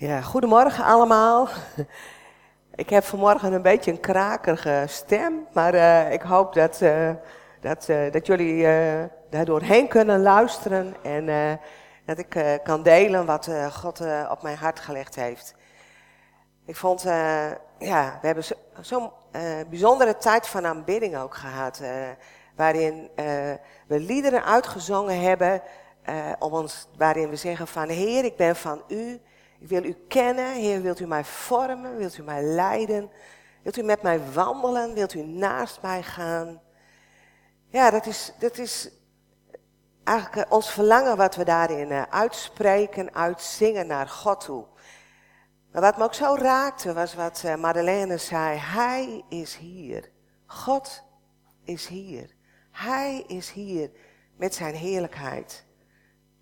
Ja, goedemorgen allemaal. Ik heb vanmorgen een beetje een krakerige stem, maar uh, ik hoop dat, uh, dat, uh, dat jullie daar doorheen kunnen luisteren en dat ik kan delen wat God op mijn hart gelegd heeft. Ik vond, ja, we hebben zo'n zo, bijzondere tijd van aanbidding ook gehad, waarin we liederen uitgezongen hebben, om ons, waarin we zeggen van Heer, ik ben van U. Ik wil u kennen. Heer, wilt u mij vormen? Wilt u mij leiden? Wilt u met mij wandelen? Wilt u naast mij gaan? Ja, dat is, dat is eigenlijk eh, ons verlangen wat we daarin eh, uitspreken, uitzingen naar God toe. Maar wat me ook zo raakte was wat eh, Madeleine zei. Hij is hier. God is hier. Hij is hier met zijn heerlijkheid.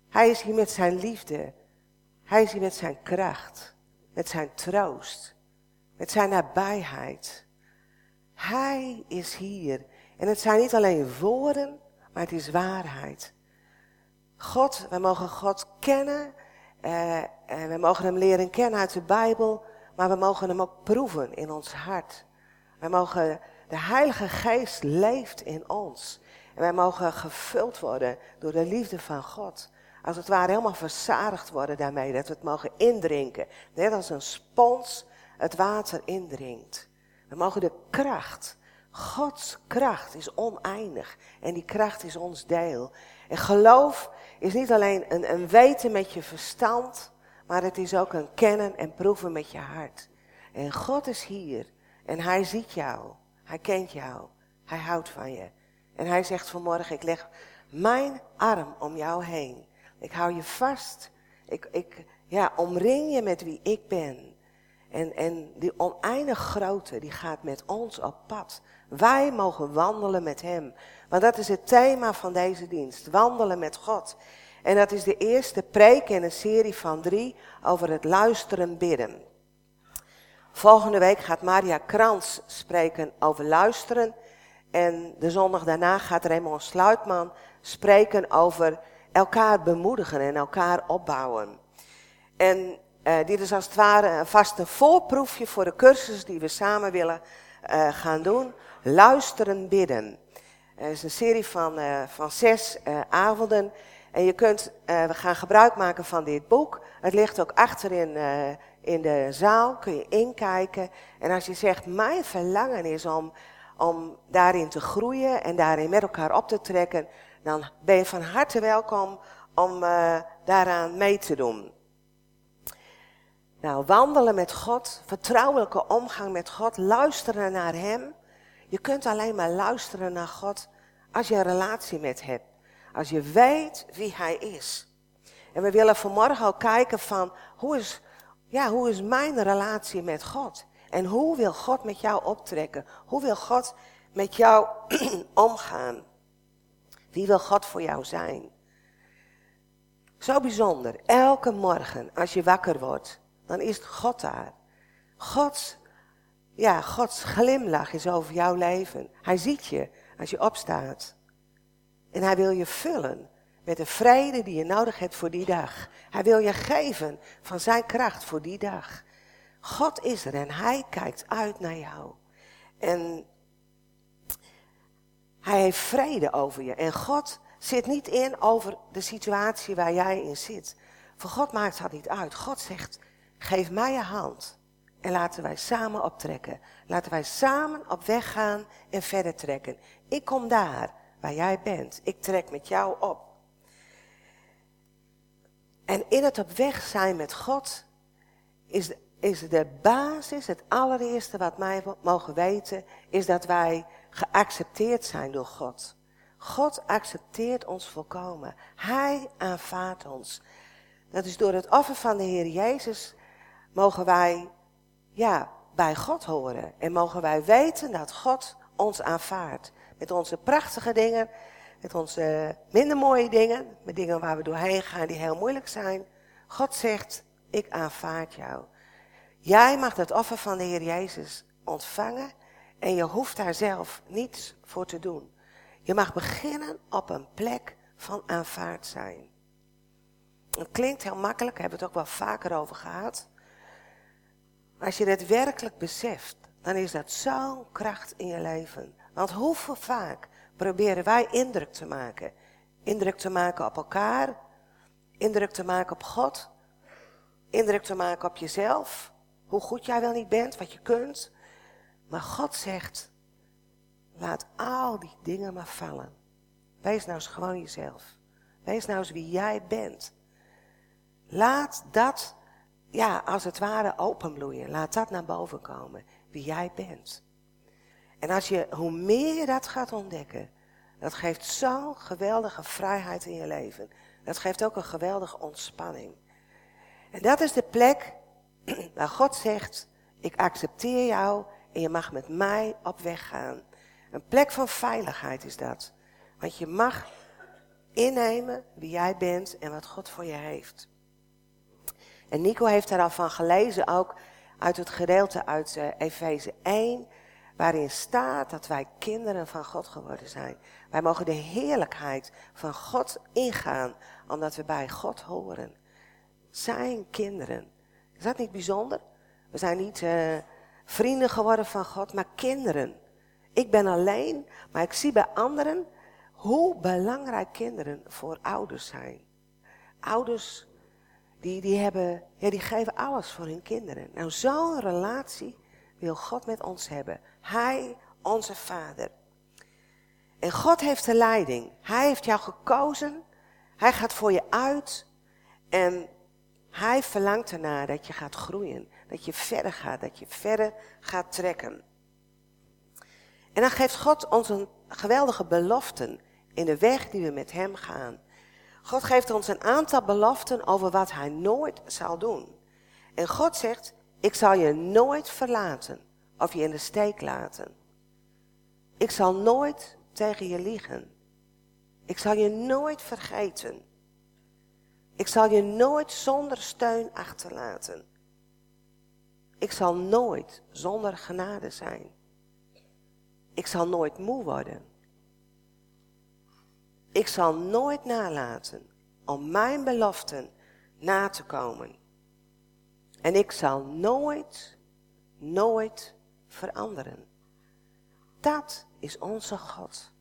Hij is hier met zijn liefde. Hij is hier met zijn kracht, met zijn troost, met zijn nabijheid. Hij is hier. En het zijn niet alleen woorden, maar het is waarheid. God, we mogen God kennen eh, en we mogen hem leren kennen uit de Bijbel, maar we mogen hem ook proeven in ons hart. We mogen, de Heilige Geest leeft in ons. En wij mogen gevuld worden door de liefde van God als het ware helemaal verzadigd worden daarmee. Dat we het mogen indrinken. Net als een spons het water indringt. We mogen de kracht, Gods kracht is oneindig. En die kracht is ons deel. En geloof is niet alleen een, een weten met je verstand, maar het is ook een kennen en proeven met je hart. En God is hier en hij ziet jou. Hij kent jou. Hij houdt van je. En hij zegt vanmorgen, ik leg mijn arm om jou heen. Ik hou je vast. Ik, ik ja, omring je met wie ik ben. En, en die oneindig grote, die gaat met ons op pad. Wij mogen wandelen met hem. Want dat is het thema van deze dienst. Wandelen met God. En dat is de eerste preek in een serie van drie over het luisteren bidden. Volgende week gaat Maria Krans spreken over luisteren. En de zondag daarna gaat Raymond Sluitman spreken over elkaar bemoedigen en elkaar opbouwen. En uh, dit is als het ware een voorproefje voor de cursus die we samen willen uh, gaan doen. Luisteren, bidden. Het is een serie van, uh, van zes avonden. En je kunt, we gaan gebruik maken van dit boek. Het ligt ook achterin in de zaal, kun je inkijken. En als je zegt, mijn verlangen is om, om daarin te groeien en daarin met elkaar op te trekken, dan ben je van harte welkom om uh, daaraan mee te doen. Nou, wandelen met God, vertrouwelijke omgang met God, luisteren naar Hem. Je kunt alleen maar luisteren naar God als je een relatie met hebt. Als je weet wie Hij is. En we willen vanmorgen al kijken van hoe is, ja, hoe is mijn relatie met God? En hoe wil God met jou optrekken? Hoe wil God met jou omgaan? Wie wil God voor jou zijn? Zo bijzonder. Elke morgen als je wakker wordt, dan is God daar. Gods, ja, Gods glimlach is over jouw leven. Hij ziet je als je opstaat. En hij wil je vullen met de vrede die je nodig hebt voor die dag. Hij wil je geven van zijn kracht voor die dag. God is er en hij kijkt uit naar jou. En hij heeft vrede over je. En God zit niet in over de situatie waar jij in zit. Voor God maakt dat niet uit. God zegt, geef mij je hand. En laten wij samen optrekken. Laten wij samen op weg gaan en verder trekken. Ik kom daar waar jij bent. Ik trek met jou op. En in het op weg zijn met God is is de basis, het allereerste wat wij mogen weten, is dat wij geaccepteerd zijn door God. God accepteert ons volkomen. Hij aanvaardt ons. Dat is door het offer van de Heer Jezus mogen wij ja, bij God horen. En mogen wij weten dat God ons aanvaardt. Met onze prachtige dingen, met onze minder mooie dingen, met dingen waar we doorheen gaan die heel moeilijk zijn. God zegt, ik aanvaard jou. Jij mag dat offer van de Heer Jezus ontvangen en je hoeft daar zelf niets voor te doen. Je mag beginnen op een plek van aanvaard zijn. Het klinkt heel makkelijk, we hebben het ook wel vaker over gehad. Als je het werkelijk beseft, dan is dat zo'n kracht in je leven. Want hoeveel vaak proberen wij indruk te maken? Indruk te maken op elkaar, indruk te maken op God, indruk te maken op jezelf, hoe goed jij wel niet bent, wat je kunt. Maar God zegt, laat al die dingen maar vallen. Wees nou eens gewoon jezelf. Wees nou eens wie jij bent. Laat dat, ja, als het ware openbloeien. Laat dat naar boven komen, wie jij bent. En als je, hoe meer je dat gaat ontdekken, dat geeft zo'n geweldige vrijheid in je leven. Dat geeft ook een geweldige ontspanning. En dat is de plek waar God zegt, ik accepteer jou en je mag met mij op weg gaan. Een plek van veiligheid is dat. Want je mag innemen wie jij bent en wat God voor je heeft. En Nico heeft daar al van gelezen, ook uit het gedeelte uit uh, Efeze 1, waarin staat dat wij kinderen van God geworden zijn. Wij mogen de heerlijkheid van God ingaan, omdat we bij God horen. Zijn kinderen. Is dat niet bijzonder? We zijn niet uh, vrienden geworden van God, maar kinderen. Ik ben alleen, maar ik zie bij anderen hoe belangrijk kinderen voor ouders zijn. Ouders die, die, hebben, ja, die geven alles voor hun kinderen. Nou, zo'n relatie wil God met ons hebben. Hij, onze Vader. En God heeft de leiding. Hij heeft jou gekozen. Hij gaat voor je uit. En hij verlangt ernaar dat je gaat groeien. Dat je verder gaat. Dat je verder gaat trekken. En dan geeft God ons een geweldige beloften in de weg die we met hem gaan. God geeft ons een aantal beloften over wat hij nooit zal doen. En God zegt, ik zal je nooit verlaten of je in de steek laten. Ik zal nooit tegen je liegen. Ik zal je nooit vergeten. Ik zal je nooit zonder steun achterlaten. Ik zal nooit zonder genade zijn. Ik zal nooit moe worden. Ik zal nooit nalaten om mijn beloften na te komen. En ik zal nooit, nooit veranderen. Dat is onze God.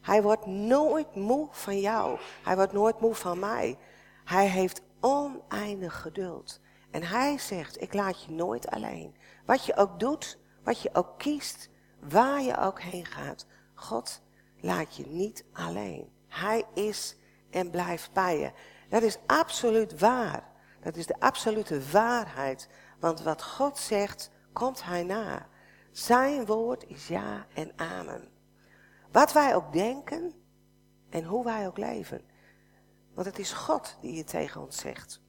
Hij wordt nooit moe van jou. Hij wordt nooit moe van mij. Hij heeft oneindig geduld. En hij zegt, ik laat je nooit alleen. Wat je ook doet, wat je ook kiest, waar je ook heen gaat. God laat je niet alleen. Hij is en blijft bij je. Dat is absoluut waar. Dat is de absolute waarheid. Want wat God zegt, komt hij na. Zijn woord is ja en amen. Wat wij ook denken en hoe wij ook leven. Want het is God die het tegen ons zegt.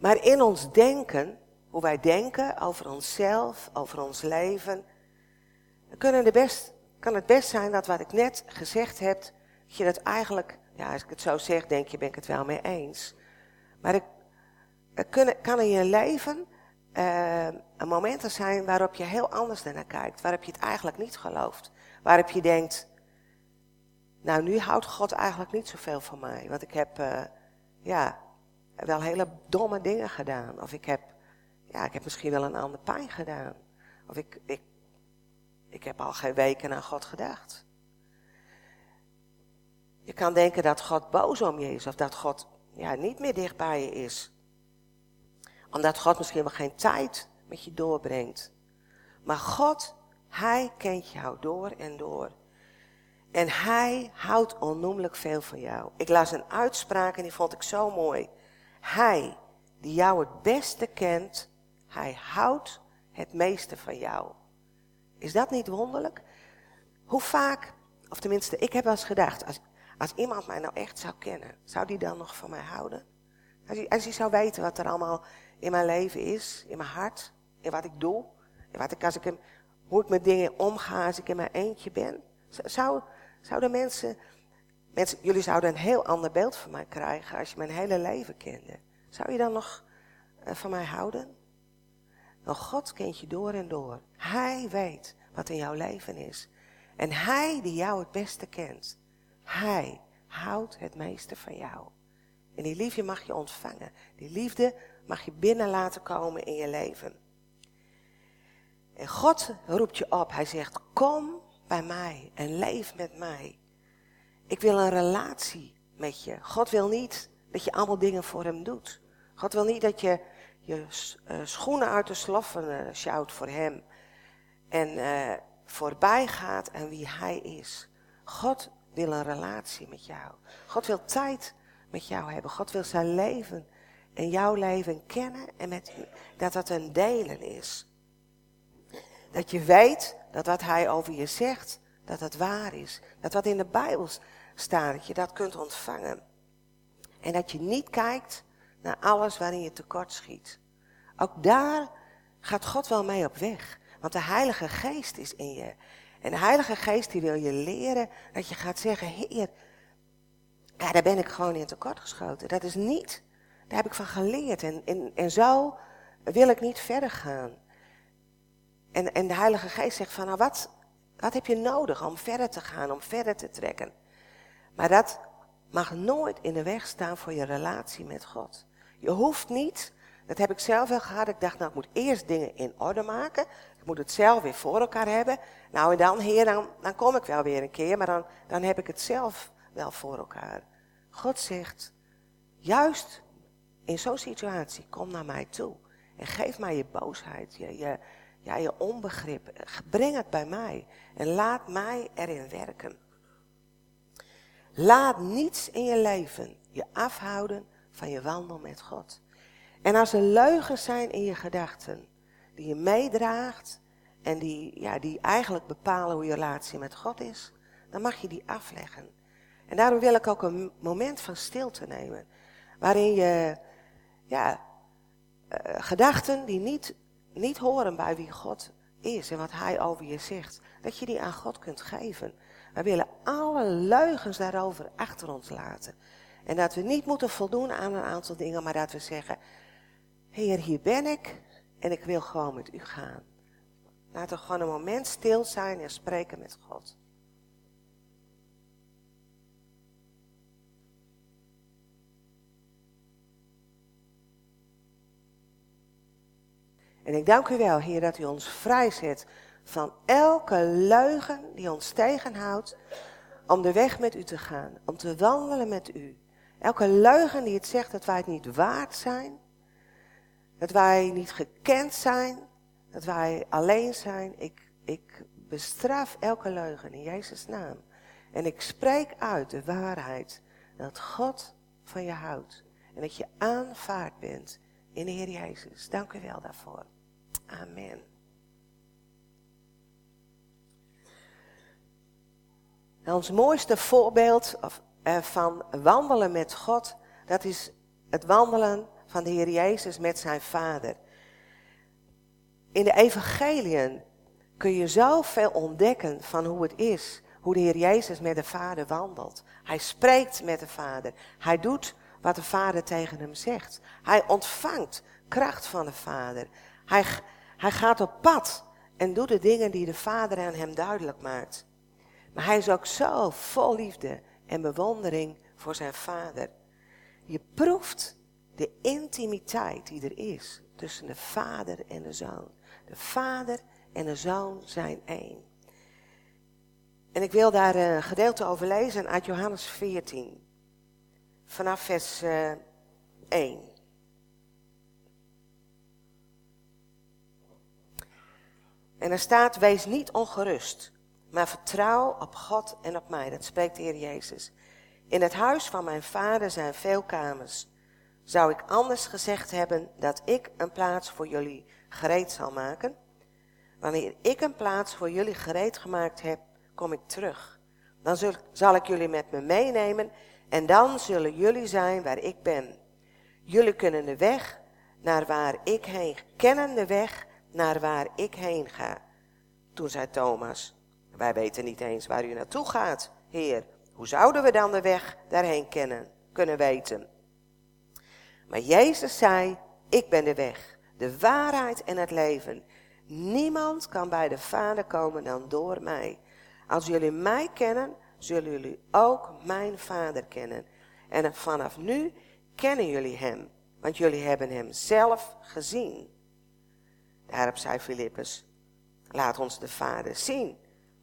Maar in ons denken, hoe wij denken over onszelf, over ons leven, kunnen de best kan het best zijn dat wat ik net gezegd heb, dat je dat eigenlijk, ja, als ik het zo zeg, denk je, ben ik het wel mee eens. Maar ik, er kunnen, kan in je leven uh, momenten zijn waarop je heel anders naar kijkt, waarop je het eigenlijk niet gelooft. Waarop je denkt, nou nu houdt God eigenlijk niet zoveel van mij, want ik heb, uh, ja, wel hele domme dingen gedaan. Of ik heb, ja, ik heb misschien wel een ander pijn gedaan. Of ik, ik ik heb al geen weken aan God gedacht. Je kan denken dat God boos om je is of dat God ja, niet meer dicht bij je is. Omdat God misschien wel geen tijd met je doorbrengt. Maar God, Hij kent jou door en door. En Hij houdt onnoemelijk veel van jou. Ik las een uitspraak en die vond ik zo mooi. Hij, die jou het beste kent, Hij houdt het meeste van jou. Is dat niet wonderlijk? Hoe vaak, of tenminste, ik heb wel eens gedacht, als, als iemand mij nou echt zou kennen, zou die dan nog van mij houden? Als hij, als hij zou weten wat er allemaal in mijn leven is, in mijn hart, in wat ik doe, in wat ik, als ik hem, hoe ik met dingen omga als ik in mijn eentje ben. Zou, zouden mensen, mensen, jullie zouden een heel ander beeld van mij krijgen als je mijn hele leven kende. Zou je dan nog uh, van mij houden? Want God kent je door en door. Hij weet wat in jouw leven is. En hij die jou het beste kent, hij houdt het meeste van jou. En die liefde mag je ontvangen. Die liefde mag je binnen laten komen in je leven. En God roept je op. Hij zegt, kom bij mij en leef met mij. Ik wil een relatie met je. God wil niet dat je allemaal dingen voor hem doet. God wil niet dat je je eh, schoenen uit de sloffen uh, sjouwt voor hem. En uh, voorbij gaat aan wie hij is. God wil een relatie met jou. God wil tijd met jou hebben. God wil zijn leven en jouw leven kennen en met, dat dat een delen is. Dat je weet dat wat hij over je zegt, dat het waar is. Dat wat in de Bijbel staat, dat je dat kunt ontvangen. En dat je niet kijkt naar alles waarin je tekort schiet. Ook daar gaat God wel mee op weg. Want de Heilige Geest is in je. En de Heilige Geest die wil je leren dat je gaat zeggen, Heer, ja, daar ben ik gewoon in tekort geschoten. Dat is niet, daar heb ik van geleerd. En, en, en zo wil ik niet verder gaan. En, en de Heilige Geest zegt van, nou wat, wat heb je nodig om verder te gaan, om verder te trekken? Maar dat mag nooit in de weg staan voor je relatie met God. Je hoeft niet, dat heb ik zelf wel gehad, ik dacht nou ik moet eerst dingen in orde maken. Ik moet het zelf weer voor elkaar hebben. Nou en dan, heer, dan, dan kom ik wel weer een keer, maar dan, dan heb ik het zelf wel voor elkaar. God zegt, juist in zo'n situatie, kom naar mij toe. En geef mij je boosheid, je, je, ja, je onbegrip. Breng het bij mij en laat mij erin werken. Laat niets in je leven je afhouden van je wandel met God. En als er leugens zijn in je gedachten, die je meedraagt en die, ja, die eigenlijk bepalen hoe je relatie met God is, dan mag je die afleggen. En daarom wil ik ook een moment van stilte nemen, waarin je ja, uh, gedachten die niet, niet horen bij wie God is en wat Hij over je zegt, dat je die aan God kunt geven. We willen alle leugens daarover achter ons laten. En dat we niet moeten voldoen aan een aantal dingen, maar dat we zeggen, Heer, hier ben ik en ik wil gewoon met u gaan. Laten we gewoon een moment stil zijn en spreken met God. En ik dank u wel, Heer, dat u ons vrijzet van elke leugen die ons tegenhoudt om de weg met u te gaan, om te wandelen met u. Elke leugen die het zegt dat wij het niet waard zijn, dat wij niet gekend zijn, dat wij alleen zijn. Ik, ik bestraf elke leugen in Jezus' naam. En ik spreek uit de waarheid dat God van je houdt en dat je aanvaard bent in de Heer Jezus. Dank u wel daarvoor. Amen. Ons mooiste voorbeeld eh, van wandelen met God, dat is het wandelen van de Heer Jezus met zijn Vader. In de evangeliën kun je zoveel ontdekken van hoe het is, hoe de Heer Jezus met de Vader wandelt. Hij spreekt met de Vader. Hij doet wat de Vader tegen hem zegt. Hij ontvangt kracht van de Vader. Hij, hij gaat op pad en doet de dingen die de Vader aan hem duidelijk maakt. Maar hij is ook zo vol liefde en bewondering voor zijn Vader. Je proeft de intimiteit die er is tussen de Vader en de Zoon. De Vader en de Zoon zijn één. En ik wil daar een gedeelte over lezen uit Johannes 14, vanaf vers 1. Eh, En er staat, wees niet ongerust, maar vertrouw op God en op mij. Dat spreekt de Heer Jezus. In het huis van mijn vader zijn veel kamers. Zou ik anders gezegd hebben dat ik een plaats voor jullie gereed zal maken? Wanneer ik een plaats voor jullie gereed gemaakt heb, kom ik terug. Dan zal ik jullie met me meenemen en dan zullen jullie zijn waar ik ben. Jullie kunnen de weg naar waar ik heen, kennen de weg naar waar ik heen ga. Toen zei Thomas, wij weten niet eens waar u naartoe gaat, Heer. Hoe zouden we dan de weg daarheen kennen, kunnen weten? Maar Jezus zei, ik ben de weg, de waarheid en het leven. Niemand kan bij de Vader komen dan door mij. Als jullie mij kennen, zullen jullie ook mijn Vader kennen. En vanaf nu kennen jullie hem want jullie hebben hem zelf gezien. Daarop zei Filippus, laat ons de Vader zien.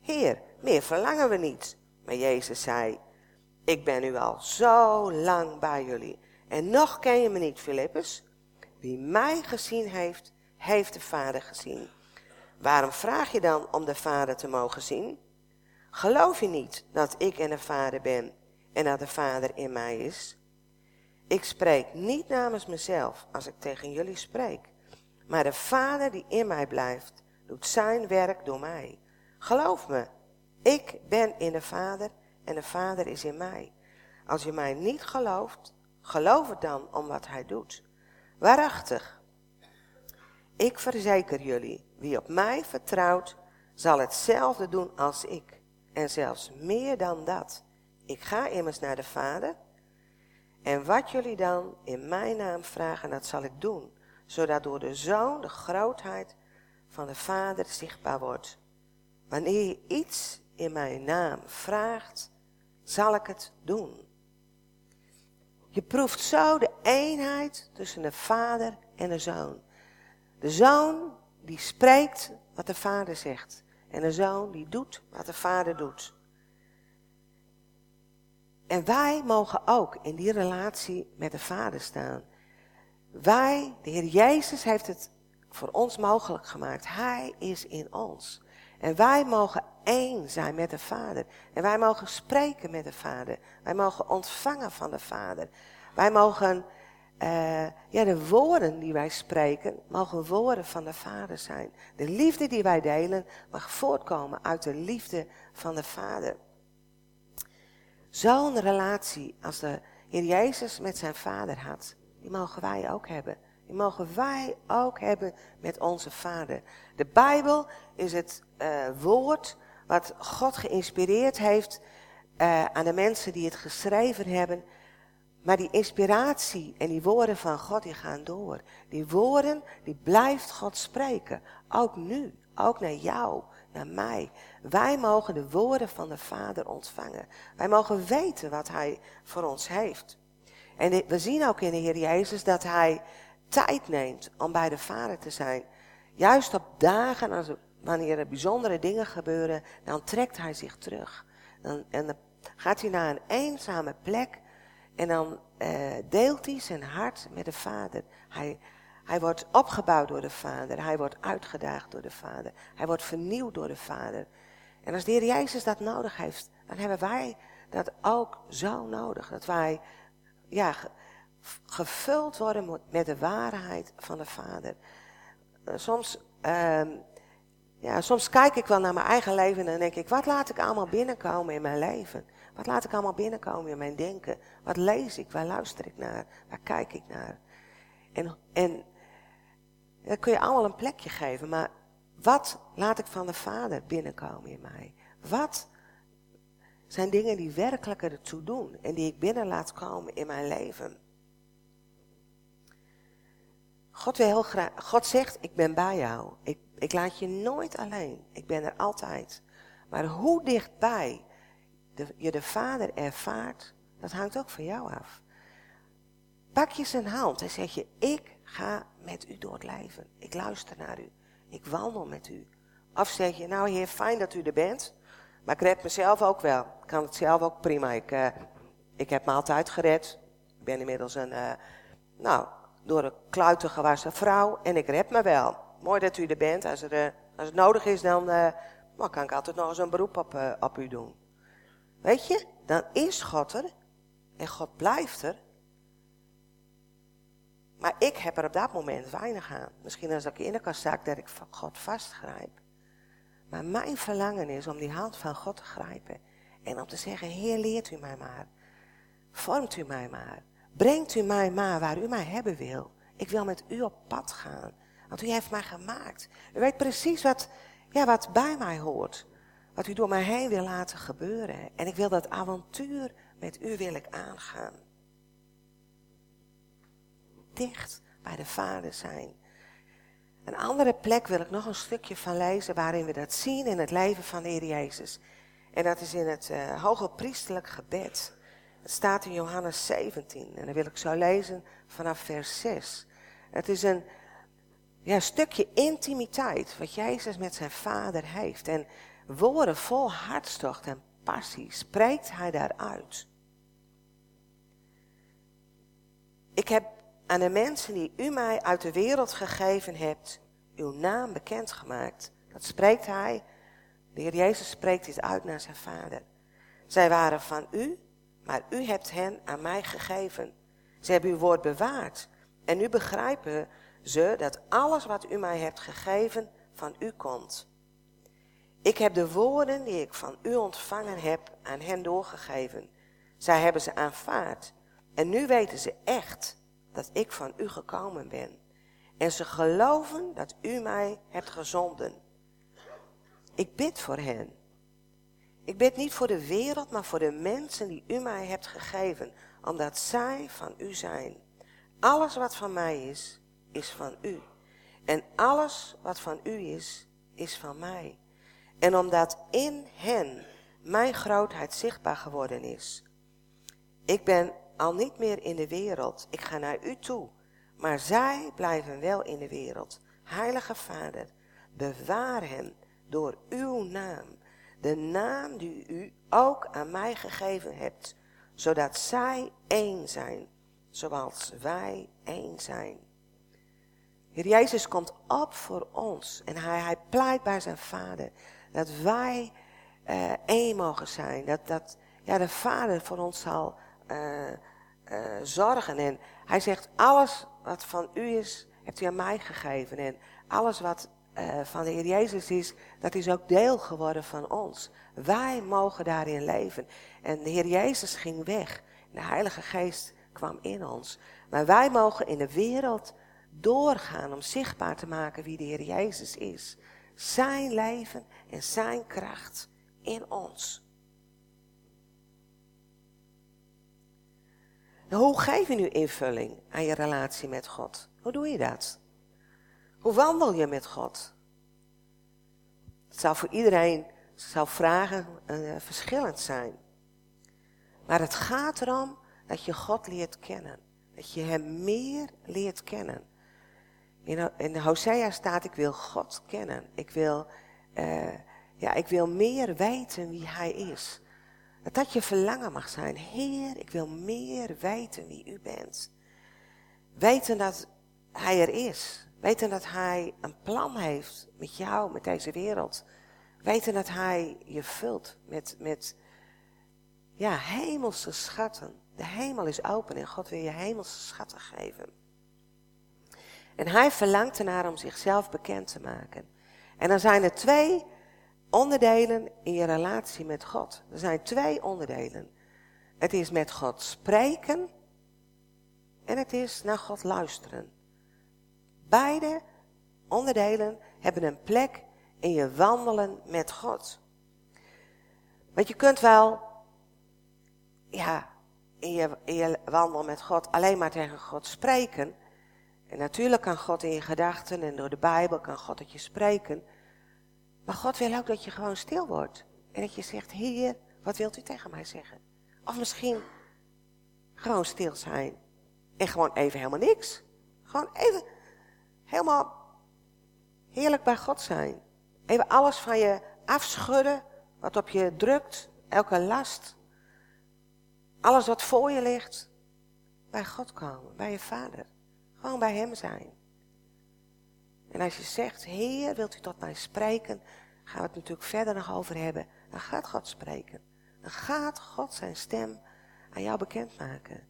Heer, meer verlangen we niet. Maar Jezus zei, ik ben nu al zo lang bij jullie. En nog ken je me niet, Filippus. Wie mij gezien heeft, heeft de Vader gezien. Waarom vraag je dan om de Vader te mogen zien? Geloof je niet dat ik en de Vader ben en dat de Vader in mij is? Ik spreek niet namens mezelf als ik tegen jullie spreek, maar de Vader die in mij blijft, doet zijn werk door mij. Geloof me, ik ben in de Vader en de Vader is in mij. Als je mij niet gelooft, geloof het dan om wat hij doet. Waarachtig, ik verzeker jullie, wie op mij vertrouwt, zal hetzelfde doen als ik. En zelfs meer dan dat. Ik ga immers naar de Vader. En wat jullie dan in mijn naam vragen, dat zal ik doen. Zodat door de Zoon de grootheid van de Vader zichtbaar wordt. Wanneer je iets in mijn naam vraagt, zal ik het doen. Je proeft zo de eenheid tussen de Vader en de Zoon. De Zoon die spreekt wat de Vader zegt. En de Zoon die doet wat de Vader doet. En wij mogen ook in die relatie met de Vader staan. Wij, de Heer Jezus heeft het voor ons mogelijk gemaakt. Hij is in ons. En wij mogen één zijn met de Vader. En wij mogen spreken met de Vader. Wij mogen ontvangen van de Vader. Wij mogen, uh, ja, de woorden die wij spreken, mogen woorden van de Vader zijn. De liefde die wij delen mag voortkomen uit de liefde van de Vader. Zo'n relatie als de Heer Jezus met zijn Vader had, die mogen wij ook hebben. Die mogen wij ook hebben met onze Vader. De Bijbel is het uh, woord wat God geïnspireerd heeft uh, aan de mensen die het geschreven hebben. Maar die inspiratie en die woorden van God, die gaan door. Die woorden, die blijft God spreken. Ook nu, ook naar jou, naar mij. Wij mogen de woorden van de Vader ontvangen. Wij mogen weten wat Hij voor ons heeft. En we zien ook in de Heer Jezus dat Hij tijd neemt om bij de Vader te zijn. Juist op dagen als, wanneer er bijzondere dingen gebeuren, dan trekt Hij zich terug. Dan, en dan gaat hij naar een eenzame plek en dan uh, deelt hij zijn hart met de Vader. Hij, hij wordt opgebouwd door de Vader. Hij wordt uitgedaagd door de Vader. Hij wordt vernieuwd door de Vader. En als de Heer Jezus dat nodig heeft, dan hebben wij dat ook zo nodig. Dat wij ja, gevuld worden met de waarheid van de Vader. Eh, soms, uh, ja, soms kijk ik wel naar mijn eigen leven en dan denk ik, wat laat ik allemaal binnenkomen in mijn leven? Wat laat ik allemaal binnenkomen in mijn denken? Wat lees ik? Waar luister ik naar? Waar kijk ik naar? En, en dat kun je allemaal een plekje geven, maar wat laat ik van de Vader binnenkomen in mij? Wat zijn dingen die werkelijk ertoe doen en die ik binnen laat komen in mijn leven? God, wil heel graag, God zegt, ik ben bij jou. Ik, ik laat je nooit alleen. Ik ben er altijd. Maar hoe dichtbij de, je de Vader ervaart, dat hangt ook van jou af. Pak je zijn hand en zeg je, ik ga met u door het leven. Ik luister naar u. Ik wandel met u. Of zeg je, nou heer, fijn dat u er bent. Maar ik red mezelf ook wel. Ik kan het zelf ook prima. Ik, uh, ik heb me altijd gered. Ik ben inmiddels een, uh, nou, door een kluiten gewassen vrouw. En ik red me wel. Mooi dat u er bent. Als, er, uh, als het nodig is, dan dan kan ik altijd nog eens een beroep op, op u doen. Weet je, dan is God er en God blijft er. Maar ik heb er op dat moment weinig aan. Misschien als ik in de kast sta, dat ik God vastgrijp. Maar mijn verlangen is om die hand van God te grijpen. En om te zeggen, Heer, leert u mij maar. Vormt u mij maar. Brengt u mij maar waar u mij hebben wil. Ik wil met u op pad gaan. Want u heeft mij gemaakt. U weet precies wat, ja, wat bij mij hoort. Wat u door mij heen wil laten gebeuren. En ik wil dat avontuur met u wil ik aangaan. Dicht bij de Vader zijn. Een andere plek wil ik nog een stukje van lezen waarin we dat zien in het leven van de Heer Jezus. En dat is in het uh, hoge priesterlijk gebed. Het staat in Johannes 17 en dan wil ik zo lezen vanaf vers 6. Het is een ja, stukje intimiteit wat Jezus met zijn vader heeft. En woorden vol hartstocht en passie spreekt hij daaruit. Ik heb aan de mensen die u mij uit de wereld gegeven hebt, uw naam bekendgemaakt. Dat spreekt hij. De Heer Jezus spreekt dit uit naar zijn vader. Zij waren van u, maar u hebt hen aan mij gegeven. Ze hebben uw woord bewaard. En nu begrijpen ze dat alles wat u mij hebt gegeven van u komt. Ik heb de woorden die ik van u ontvangen heb aan hen doorgegeven. Zij hebben ze aanvaard. En nu weten ze echt dat ik van u gekomen ben. En ze geloven dat u mij hebt gezonden. Ik bid voor hen. Ik bid niet voor de wereld, maar voor de mensen die u mij hebt gegeven, omdat zij van u zijn. Alles wat van mij is, is van u. En alles wat van u is, is van mij. En omdat in hen mijn grootheid zichtbaar geworden is. Ik ben al niet meer in de wereld. Ik ga naar u toe. Maar zij blijven wel in de wereld. Heilige Vader, bewaar hen door uw naam. De naam die u ook aan mij gegeven hebt. Zodat zij één zijn. Zoals wij één zijn. Heer Jezus komt op voor ons. En hij, hij pleit bij zijn Vader. Dat wij uh, één mogen zijn. Dat, dat ja, de Vader voor ons zal uh, uh, zorgen. En hij zegt, alles wat van u is, hebt u aan mij gegeven. En alles wat uh, van de Heer Jezus is, dat is ook deel geworden van ons. Wij mogen daarin leven. En de Heer Jezus ging weg. De Heilige Geest kwam in ons. Maar wij mogen in de wereld doorgaan om zichtbaar te maken wie de Heer Jezus is. Zijn leven en zijn kracht in ons. Nou, hoe geef je nu invulling aan je relatie met God? Hoe doe je dat? Hoe wandel je met God? Het zou voor iedereen, zou vragen, uh, verschillend zijn. Maar het gaat erom dat je God leert kennen. Dat je Hem meer leert kennen. In, in Hosea staat, ik wil God kennen. Ik wil, uh, ja, ik wil meer weten wie Hij is. Dat dat je verlangen mag zijn. Heer, ik wil meer weten wie u bent. Weten dat hij er is. Weten dat hij een plan heeft met jou, met deze wereld. Weten dat hij je vult met, met ja, hemelse schatten. De hemel is open en God wil je hemelse schatten geven. En hij verlangt ernaar om zichzelf bekend te maken. En dan zijn er twee onderdelen in je relatie met God. Er zijn twee onderdelen. Het is met God spreken en het is naar God luisteren. Beide onderdelen hebben een plek in je wandelen met God. Want je kunt wel, ja, in je, in je wandel met God alleen maar tegen God spreken. En natuurlijk kan God in je gedachten en door de Bijbel kan God tot je spreken. Maar God wil ook dat je gewoon stil wordt. En dat je zegt, Heer, wat wilt u tegen mij zeggen? Of misschien gewoon stil zijn. En gewoon even helemaal niks. Gewoon even helemaal heerlijk bij God zijn. Even alles van je afschudden. Wat op je drukt. Elke last. Alles wat voor je ligt. Bij God komen. Bij je vader. Gewoon bij hem zijn. En als je zegt, Heer, wilt u tot mij spreken? Gaan we het natuurlijk verder nog over hebben. Dan gaat God spreken. Dan gaat God zijn stem aan jou bekendmaken.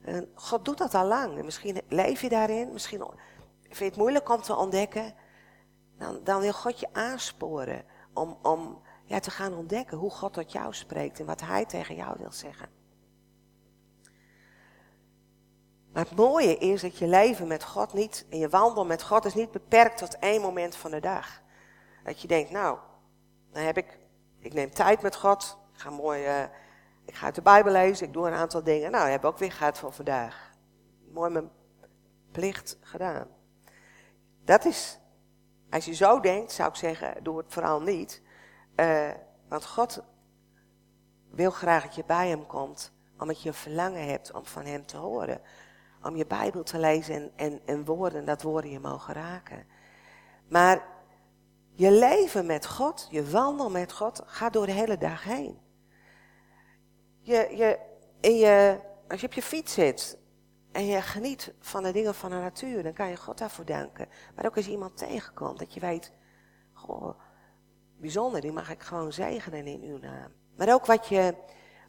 En God doet dat al lang. En misschien leef je daarin. Misschien vind je het moeilijk om te ontdekken. Dan, dan wil God je aansporen om, om ja, te gaan ontdekken hoe God tot jou spreekt. En wat hij tegen jou wil zeggen. Maar het mooie is dat je leven met God niet, en je wandel met God is niet beperkt tot één moment van de dag. Dat je denkt, nou, dan heb ik, ik neem tijd met God, ik ga mooi, uh, ik ga uit de Bijbel lezen, ik doe een aantal dingen. Nou, heb ik ook weer gehad voor vandaag. Mooi mijn plicht gedaan. Dat is, als je zo denkt, zou ik zeggen, doe het vooral niet. Uh, want God wil graag dat je bij hem komt omdat je een verlangen hebt om van hem te horen. Om je Bijbel te lezen en, en, en woorden, dat woorden je mogen raken. Maar je leven met God, je wandel met God, gaat door de hele dag heen. Je, je, in je, als je op je fiets zit en je geniet van de dingen van de natuur, dan kan je God daarvoor danken. Maar ook als je iemand tegenkomt, dat je weet, goh, bijzonder, die mag ik gewoon zegenen in uw naam. Maar ook wat, je,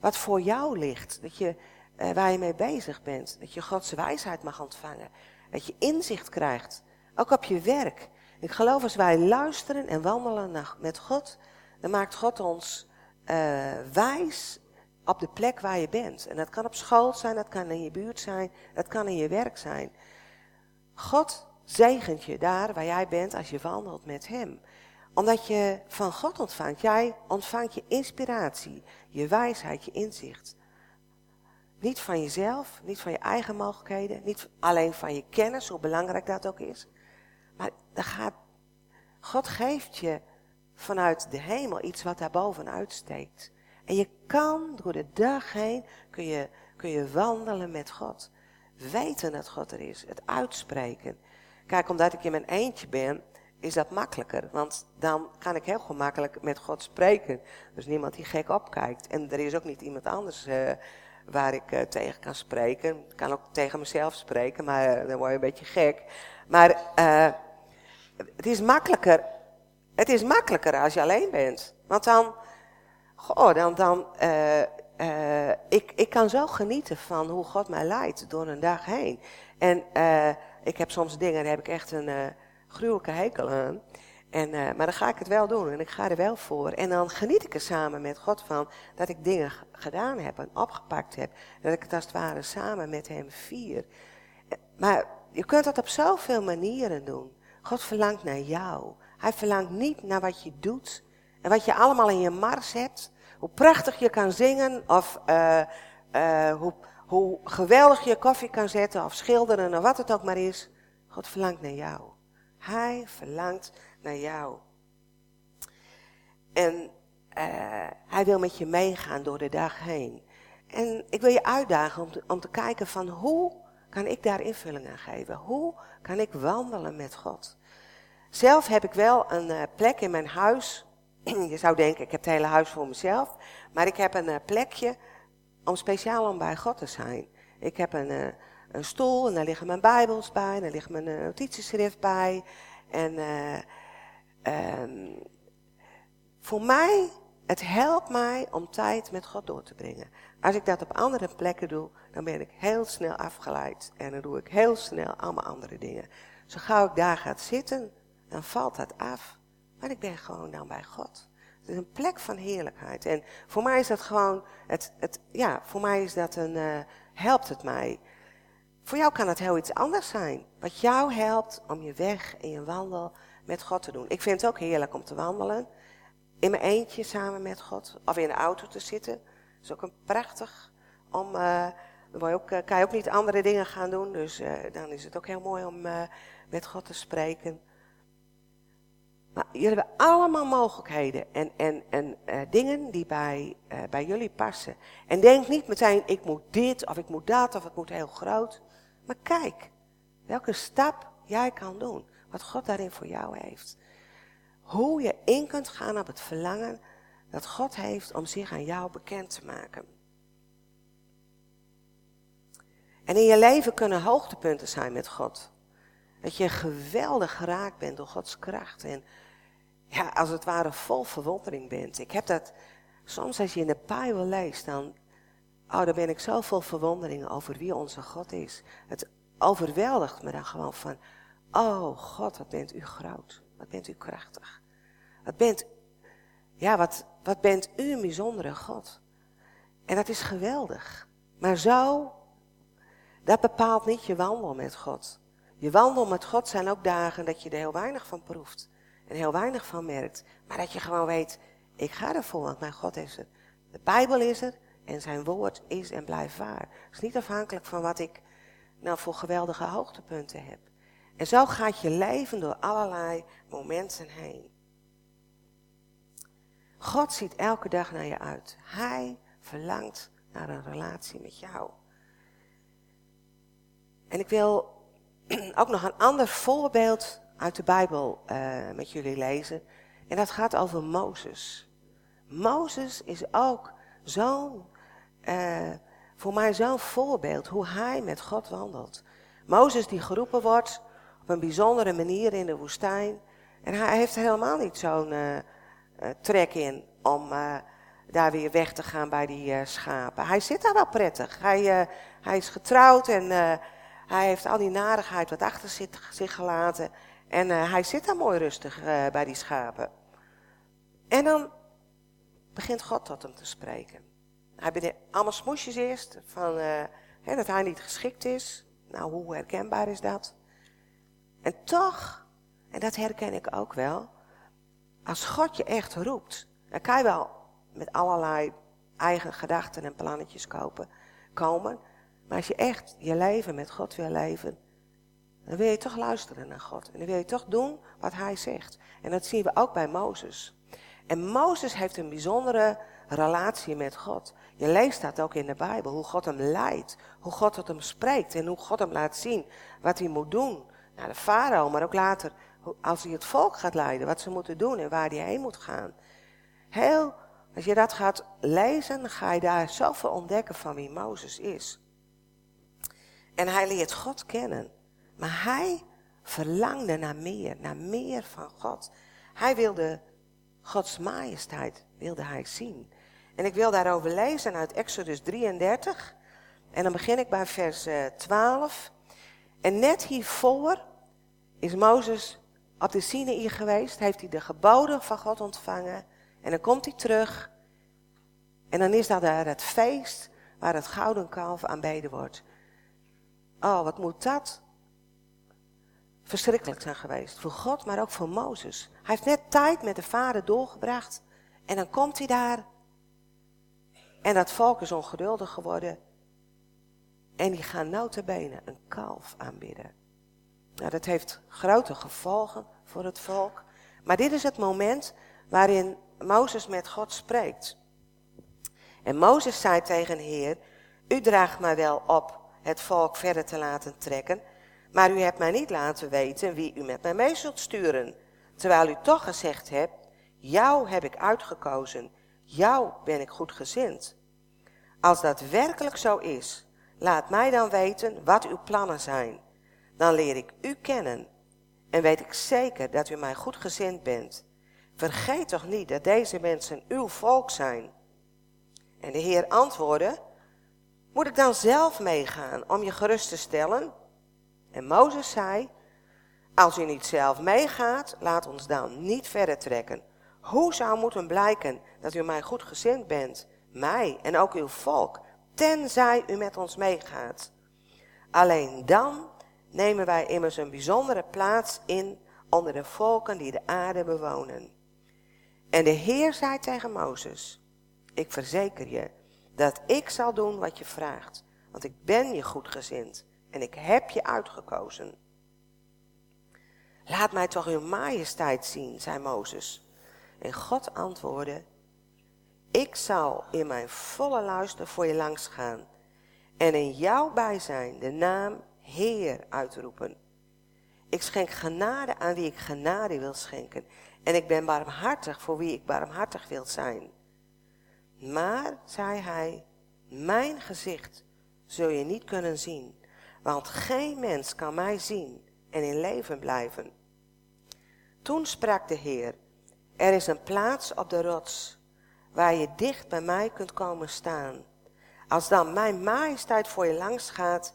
wat voor jou ligt, dat je, uh, waar je mee bezig bent. Dat je Gods wijsheid mag ontvangen. Dat je inzicht krijgt, ook op je werk. Ik geloof als wij luisteren en wandelen met God, dan maakt God ons uh, wijs op de plek waar je bent. En dat kan op school zijn, dat kan in je buurt zijn, dat kan in je werk zijn. God zegent je daar waar jij bent als je wandelt met Hem. Omdat je van God ontvangt. Jij ontvangt je inspiratie, je wijsheid, je inzicht. Niet van jezelf, niet van je eigen mogelijkheden, niet alleen van je kennis, hoe belangrijk dat ook is. Maar dan gaat, God geeft je vanuit de hemel iets wat daar bovenuit steekt. En je kan door de dag heen, kun je, kun je wandelen met God. Weten dat God er is. Het uitspreken. Kijk, omdat ik in mijn eentje ben, is dat makkelijker. Want dan kan ik heel gemakkelijk met God spreken. Dus niemand die gek opkijkt. En er is ook niet iemand anders uh, waar ik uh, tegen kan spreken. Ik kan ook tegen mezelf spreken, maar uh, dan word je een beetje gek. Maar het is makkelijker. Het is makkelijker als je alleen bent. Want dan Goh, dan, dan ik, ik kan zo genieten van hoe God mij leidt door een dag heen. En ik heb soms dingen, daar heb ik echt een gruwelijke hekel aan. En, maar dan ga ik het wel doen en ik ga er wel voor. En dan geniet ik er samen met God van dat ik dingen gedaan heb en opgepakt heb. Dat ik het als het ware samen met hem vier. Maar je kunt dat op zoveel manieren doen. God verlangt naar jou. Hij verlangt niet naar wat je doet en wat je allemaal in je mars hebt. Hoe prachtig je kan zingen of uh, hoe, hoe geweldig je koffie kan zetten of schilderen of wat het ook maar is. God verlangt naar jou. Hij verlangt naar jou. En uh, hij wil met je meegaan door de dag heen. En ik wil je uitdagen om te, om te kijken van hoe kan ik daar invulling aan geven? Hoe kan ik wandelen met God? Zelf heb ik wel een plek in mijn huis je zou denken, ik heb het hele huis voor mezelf. Maar ik heb een uh, plekje om speciaal om bij God te zijn. Ik heb een, een stoel en daar liggen mijn bijbels bij. En daar ligt mijn notitieschrift bij. En um, voor mij, het helpt mij om tijd met God door te brengen. Als ik dat op andere plekken doe, dan ben ik heel snel afgeleid. En dan doe ik heel snel allemaal andere dingen. Zo gauw ik daar ga zitten, dan valt dat af. Maar ik ben gewoon dan bij God. Het is een plek van heerlijkheid. En voor mij is dat gewoon, het, het, ja, voor mij is dat een, uh, helpt het mij. Voor jou kan het heel iets anders zijn. Wat jou helpt om je weg en je wandel met God te doen. Ik vind het ook heerlijk om te wandelen. In mijn eentje samen met God. Of in de auto te zitten. Dat is ook een prachtig om... Uh, dan je ook, uh, kan je ook niet andere dingen gaan doen. Dus dan is het ook heel mooi om met God te spreken. Maar jullie hebben allemaal mogelijkheden en, en, en uh, dingen die bij, uh, bij jullie passen. En denk niet meteen, ik moet dit of ik moet dat of ik moet heel groot. Maar kijk welke stap jij kan doen. Wat God daarin voor jou heeft. Hoe je in kunt gaan op het verlangen dat God heeft om zich aan jou bekend te maken. En in je leven kunnen hoogtepunten zijn met God. Dat je geweldig geraakt bent door Gods kracht. En ja, als het ware vol verwondering bent. Ik heb dat, soms als je in de Bijbel leest, dan, oh, dan ben ik zo vol verwondering over wie onze God is. Het overweldigt me dan gewoon van, oh God, wat bent u groot. Wat bent u krachtig. Wat bent, ja, wat, wat bent u een bijzondere God. En dat is geweldig. Maar zo, dat bepaalt niet je wandel met God. Je wandel met God zijn ook dagen dat je er heel weinig van proeft en heel weinig van merkt. Maar dat je gewoon weet, ik ga ervoor, want mijn God is er. De Bijbel is er en zijn woord is en blijft waar. Het is niet afhankelijk van wat ik nou voor geweldige hoogtepunten heb. En zo gaat je leven door allerlei momenten heen. God ziet elke dag naar je uit. Hij verlangt naar een relatie met jou. En ik wil ook nog een ander voorbeeld uit de Bijbel uh, met jullie lezen. En dat gaat over Mozes. Mozes is ook zo'n, uh, voor mij zo'n voorbeeld hoe hij met God wandelt. Mozes die geroepen wordt op een bijzondere manier in de woestijn. En hij heeft helemaal niet zo'n uh, trek in om daar weer weg te gaan bij die schapen. Hij zit daar wel prettig. Hij, hij is getrouwd en hij heeft al die narigheid wat achter zich gelaten. En hij zit daar mooi rustig bij die schapen. En dan begint God tot hem te spreken. Hij bedenkt allemaal smoesjes eerst van hè, dat hij niet geschikt is. Nou, hoe herkenbaar is dat? En toch, en dat herken ik ook wel, als God je echt roept, dan kan je wel met allerlei eigen gedachten en plannetjes kopen, komen. Maar als je echt je leven met God wil leven, dan wil je toch luisteren naar God. En dan wil je toch doen wat hij zegt. En dat zien we ook bij Mozes. En Mozes heeft een bijzondere relatie met God. Je leest dat ook in de Bijbel, hoe God hem leidt, hoe God tot hem spreekt en hoe God hem laat zien wat hij moet doen. Naar de farao, maar ook later als hij het volk gaat leiden, wat ze moeten doen en waar hij heen moet gaan. Heel, als je dat gaat lezen, ga je daar zoveel ontdekken van wie Mozes is. En hij leert God kennen. Maar hij verlangde naar meer, naar meer van God. Hij wilde Gods majesteit, wilde hij zien. En ik wil daarover lezen uit Exodus 33. En dan begin ik bij vers 12. En net hiervoor is Mozes op de Sinaï geweest, heeft hij de geboden van God ontvangen. En dan komt hij terug. En dan is dat daar het feest waar het gouden kalf aanbeden wordt. Oh, wat moet dat verschrikkelijk zijn geweest. Voor God, maar ook voor Mozes. Hij heeft net tijd met de vader doorgebracht. En dan komt hij daar. En dat volk is ongeduldig geworden. En die gaan notabene een kalf aanbidden. Nou, dat heeft grote gevolgen voor het volk. Maar dit is het moment waarin Mozes met God spreekt. En Mozes zei tegen Heer, u draagt mij wel op het volk verder te laten trekken, maar u hebt mij niet laten weten wie u met mij mee zult sturen. Terwijl u toch gezegd hebt, jou heb ik uitgekozen, jou ben ik goed gezind. Als dat werkelijk zo is, laat mij dan weten wat uw plannen zijn. Dan leer ik u kennen en weet ik zeker dat u mij goed gezind bent. Vergeet toch niet dat deze mensen uw volk zijn. En de Heer antwoordde, moet ik dan zelf meegaan om je gerust te stellen? En Mozes zei, als u niet zelf meegaat, laat ons dan niet verder trekken. Hoe zou moeten blijken dat u mij goed gezind bent, mij en ook uw volk, tenzij u met ons meegaat? Alleen dan nemen wij immers een bijzondere plaats in onder de volken die de aarde bewonen. En de Heer zei tegen Mozes, ik verzeker je dat ik zal doen wat je vraagt, want ik ben je goedgezind en ik heb je uitgekozen. Laat mij toch uw majesteit zien, zei Mozes. En God antwoordde, ik zal in mijn volle luister voor je langs gaan en in jouw bijzijn de naam Heer uitroepen. Ik schenk genade aan wie ik genade wil schenken en ik ben barmhartig voor wie ik barmhartig wil zijn. Maar, zei hij, mijn gezicht zul je niet kunnen zien, want geen mens kan mij zien en in leven blijven. Toen sprak de Heer, er is een plaats op de rots, waar je dicht bij mij kunt komen staan. Als dan mijn majesteit voor je langs gaat,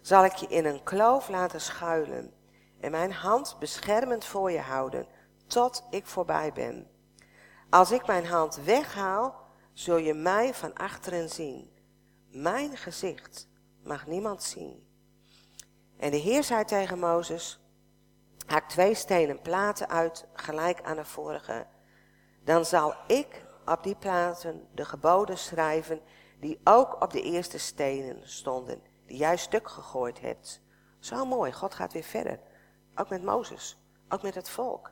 zal ik je in een kloof laten schuilen en mijn hand beschermend voor je houden, tot ik voorbij ben. Als ik mijn hand weghaal, zul je mij van achteren zien. Mijn gezicht mag niemand zien. En de Heer zei tegen Mozes, haak twee stenen platen uit, gelijk aan de vorige. Dan zal ik op die platen de geboden schrijven, die ook op de eerste stenen stonden, die jij stuk gegooid hebt. Zo mooi, God gaat weer verder. Ook met Mozes, ook met het volk.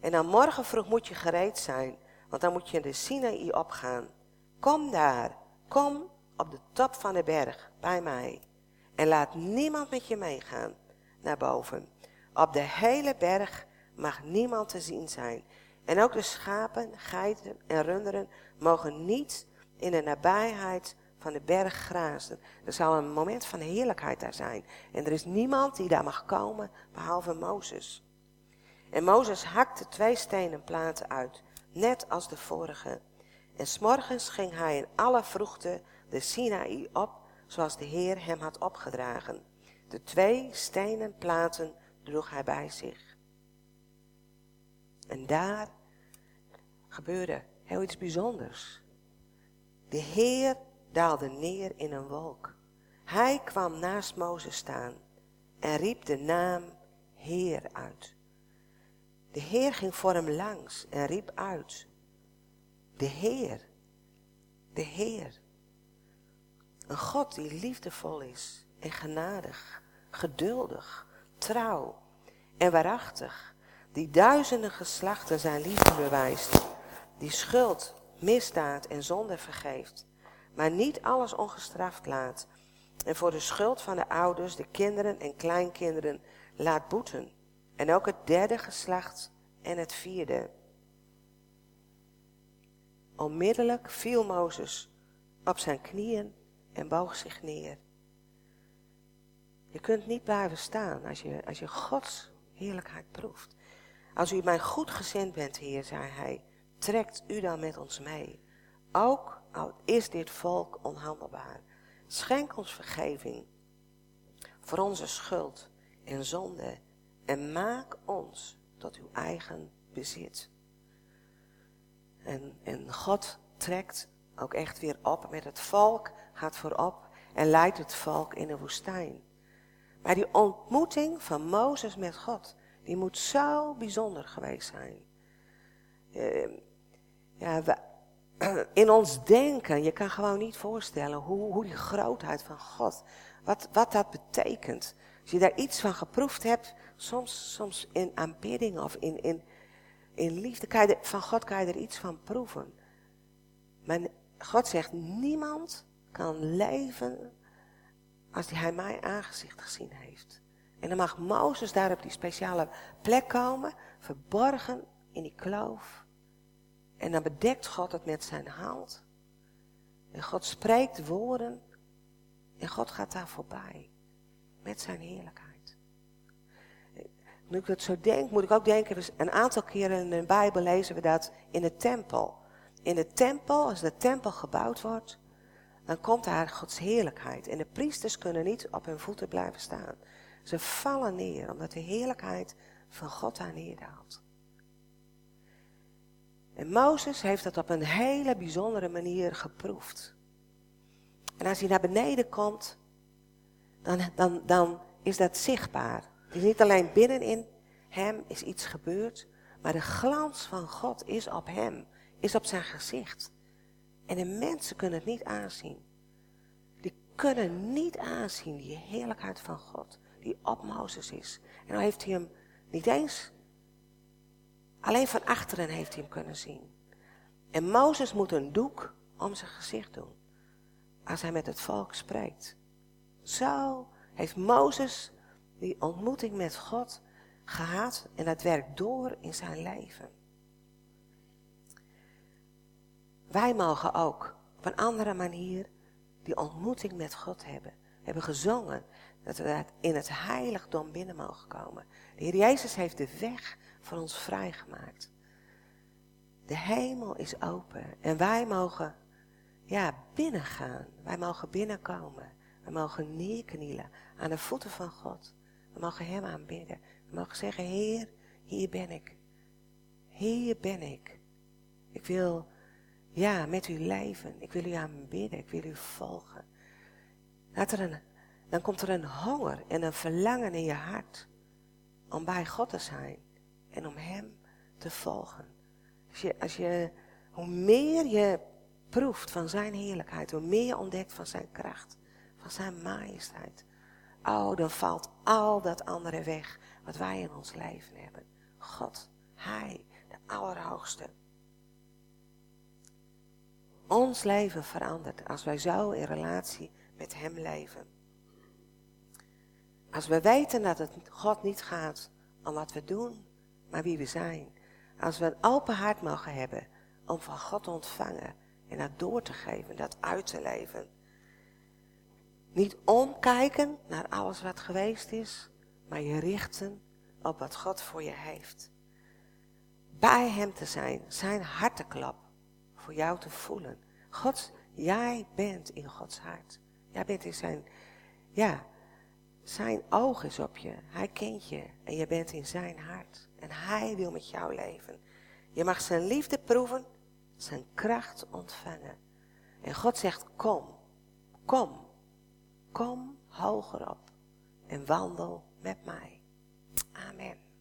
En dan morgen vroeg moet je gereed zijn, want dan moet je de Sinaï opgaan. Kom daar, kom op de top van de berg bij mij. En laat niemand met je meegaan naar boven. Op de hele berg mag niemand te zien zijn. En ook de schapen, geiten en runderen mogen niet in de nabijheid van de berg grazen. Er zal een moment van heerlijkheid daar zijn. En er is niemand die daar mag komen, behalve Mozes. En Mozes hakte twee stenen platen uit, net als de vorige. En s'morgens ging hij in alle vroegte de Sinaï op, zoals de Heer hem had opgedragen. De twee stenen platen droeg hij bij zich. En daar gebeurde heel iets bijzonders. De Heer daalde neer in een wolk. Hij kwam naast Mozes staan en riep de naam Heer uit. De Heer ging voor hem langs en riep uit. De Heer, de Heer. Een God die liefdevol is en genadig, geduldig, trouw en waarachtig, die duizenden geslachten zijn liefde bewijst, die schuld, misdaad en zonde vergeeft, maar niet alles ongestraft laat en voor de schuld van de ouders, de kinderen en kleinkinderen laat boeten en ook het derde geslacht en het vierde. Onmiddellijk viel Mozes op zijn knieën en boog zich neer. Je kunt niet blijven staan als je, als je Gods heerlijkheid proeft. Als u mijn goed gezind bent, Heer, zei hij, trekt u dan met ons mee. Ook al is dit volk onhandelbaar. Schenk ons vergeving voor onze schuld en zonde en maak ons tot uw eigen bezit. En, en God trekt ook echt weer op met het volk, gaat voorop en leidt het volk in de woestijn. Maar die ontmoeting van Mozes met God, die moet zo bijzonder geweest zijn. Uh, ja, we, in ons denken, je kan gewoon niet voorstellen hoe, hoe die grootheid van God, wat, wat dat betekent. Als je daar iets van geproefd hebt, soms, soms in aanbidding of in, in, in liefde, kan je van God kan je er iets van proeven. Maar God zegt, niemand kan leven als hij mijn aangezicht gezien heeft. En dan mag Mozes daar op die speciale plek komen, verborgen in die kloof. En dan bedekt God het met zijn hand. En God spreekt woorden. En God gaat daar voorbij. Met zijn heerlijkheid. Nu ik het zo denk, moet ik ook denken, een aantal keren in de Bijbel lezen we dat in de tempel. In de tempel, als de tempel gebouwd wordt, dan komt daar Gods heerlijkheid. En de priesters kunnen niet op hun voeten blijven staan. Ze vallen neer, omdat de heerlijkheid van God daar neerdaalt. En Mozes heeft dat op een hele bijzondere manier geproefd. En als hij naar beneden komt, dan, dan, dan is dat zichtbaar. Is niet alleen binnenin hem is iets gebeurd, maar de glans van God is op hem, is op zijn gezicht. En de mensen kunnen het niet aanzien. Die kunnen niet aanzien die heerlijkheid van God, die op Mozes is. En dan heeft hij hem niet eens, alleen van achteren heeft hij hem kunnen zien. En Mozes moet een doek om zijn gezicht doen, als hij met het volk spreekt. Zo heeft Mozes die ontmoeting met God gehad en dat werkt door in zijn leven. Wij mogen ook op een andere manier die ontmoeting met God hebben. Hebben gezongen dat we in het heiligdom binnen mogen komen. De Heer Jezus heeft de weg voor ons vrijgemaakt. De hemel is open en wij mogen ja, binnengaan. Wij mogen binnenkomen. We mogen neerknielen aan de voeten van God. We mogen Hem aanbidden. We mogen zeggen, Heer, hier ben ik. Hier ben ik. Ik wil, ja, met u leven. Ik wil u aanbidden. Ik wil u volgen. er een, dan komt er een honger en een verlangen in je hart om bij God te zijn en om Hem te volgen. Als je, als je, hoe meer je proeft van Zijn heerlijkheid, hoe meer je ontdekt van Zijn kracht, van Zijn majesteit, oh, dan valt al dat andere weg wat wij in ons leven hebben. God, Hij, de Allerhoogste. ons leven verandert als wij zo in relatie met Hem leven. Als we weten dat het God niet gaat om wat we doen, maar wie we zijn. Als we een open hart mogen hebben om van God te ontvangen en dat door te geven, dat uit te leven. Niet omkijken naar alles wat geweest is, maar je richten op wat God voor je heeft. Bij Hem te zijn, zijn harteklap voor jou te voelen. God, jij bent in Gods hart. Jij bent in zijn, ja, zijn oog is op je. Hij kent je en je bent in zijn hart. En hij wil met jou leven. Je mag zijn liefde proeven, zijn kracht ontvangen. En God zegt, kom, kom, kom hoger op en wandel met mij. Amen.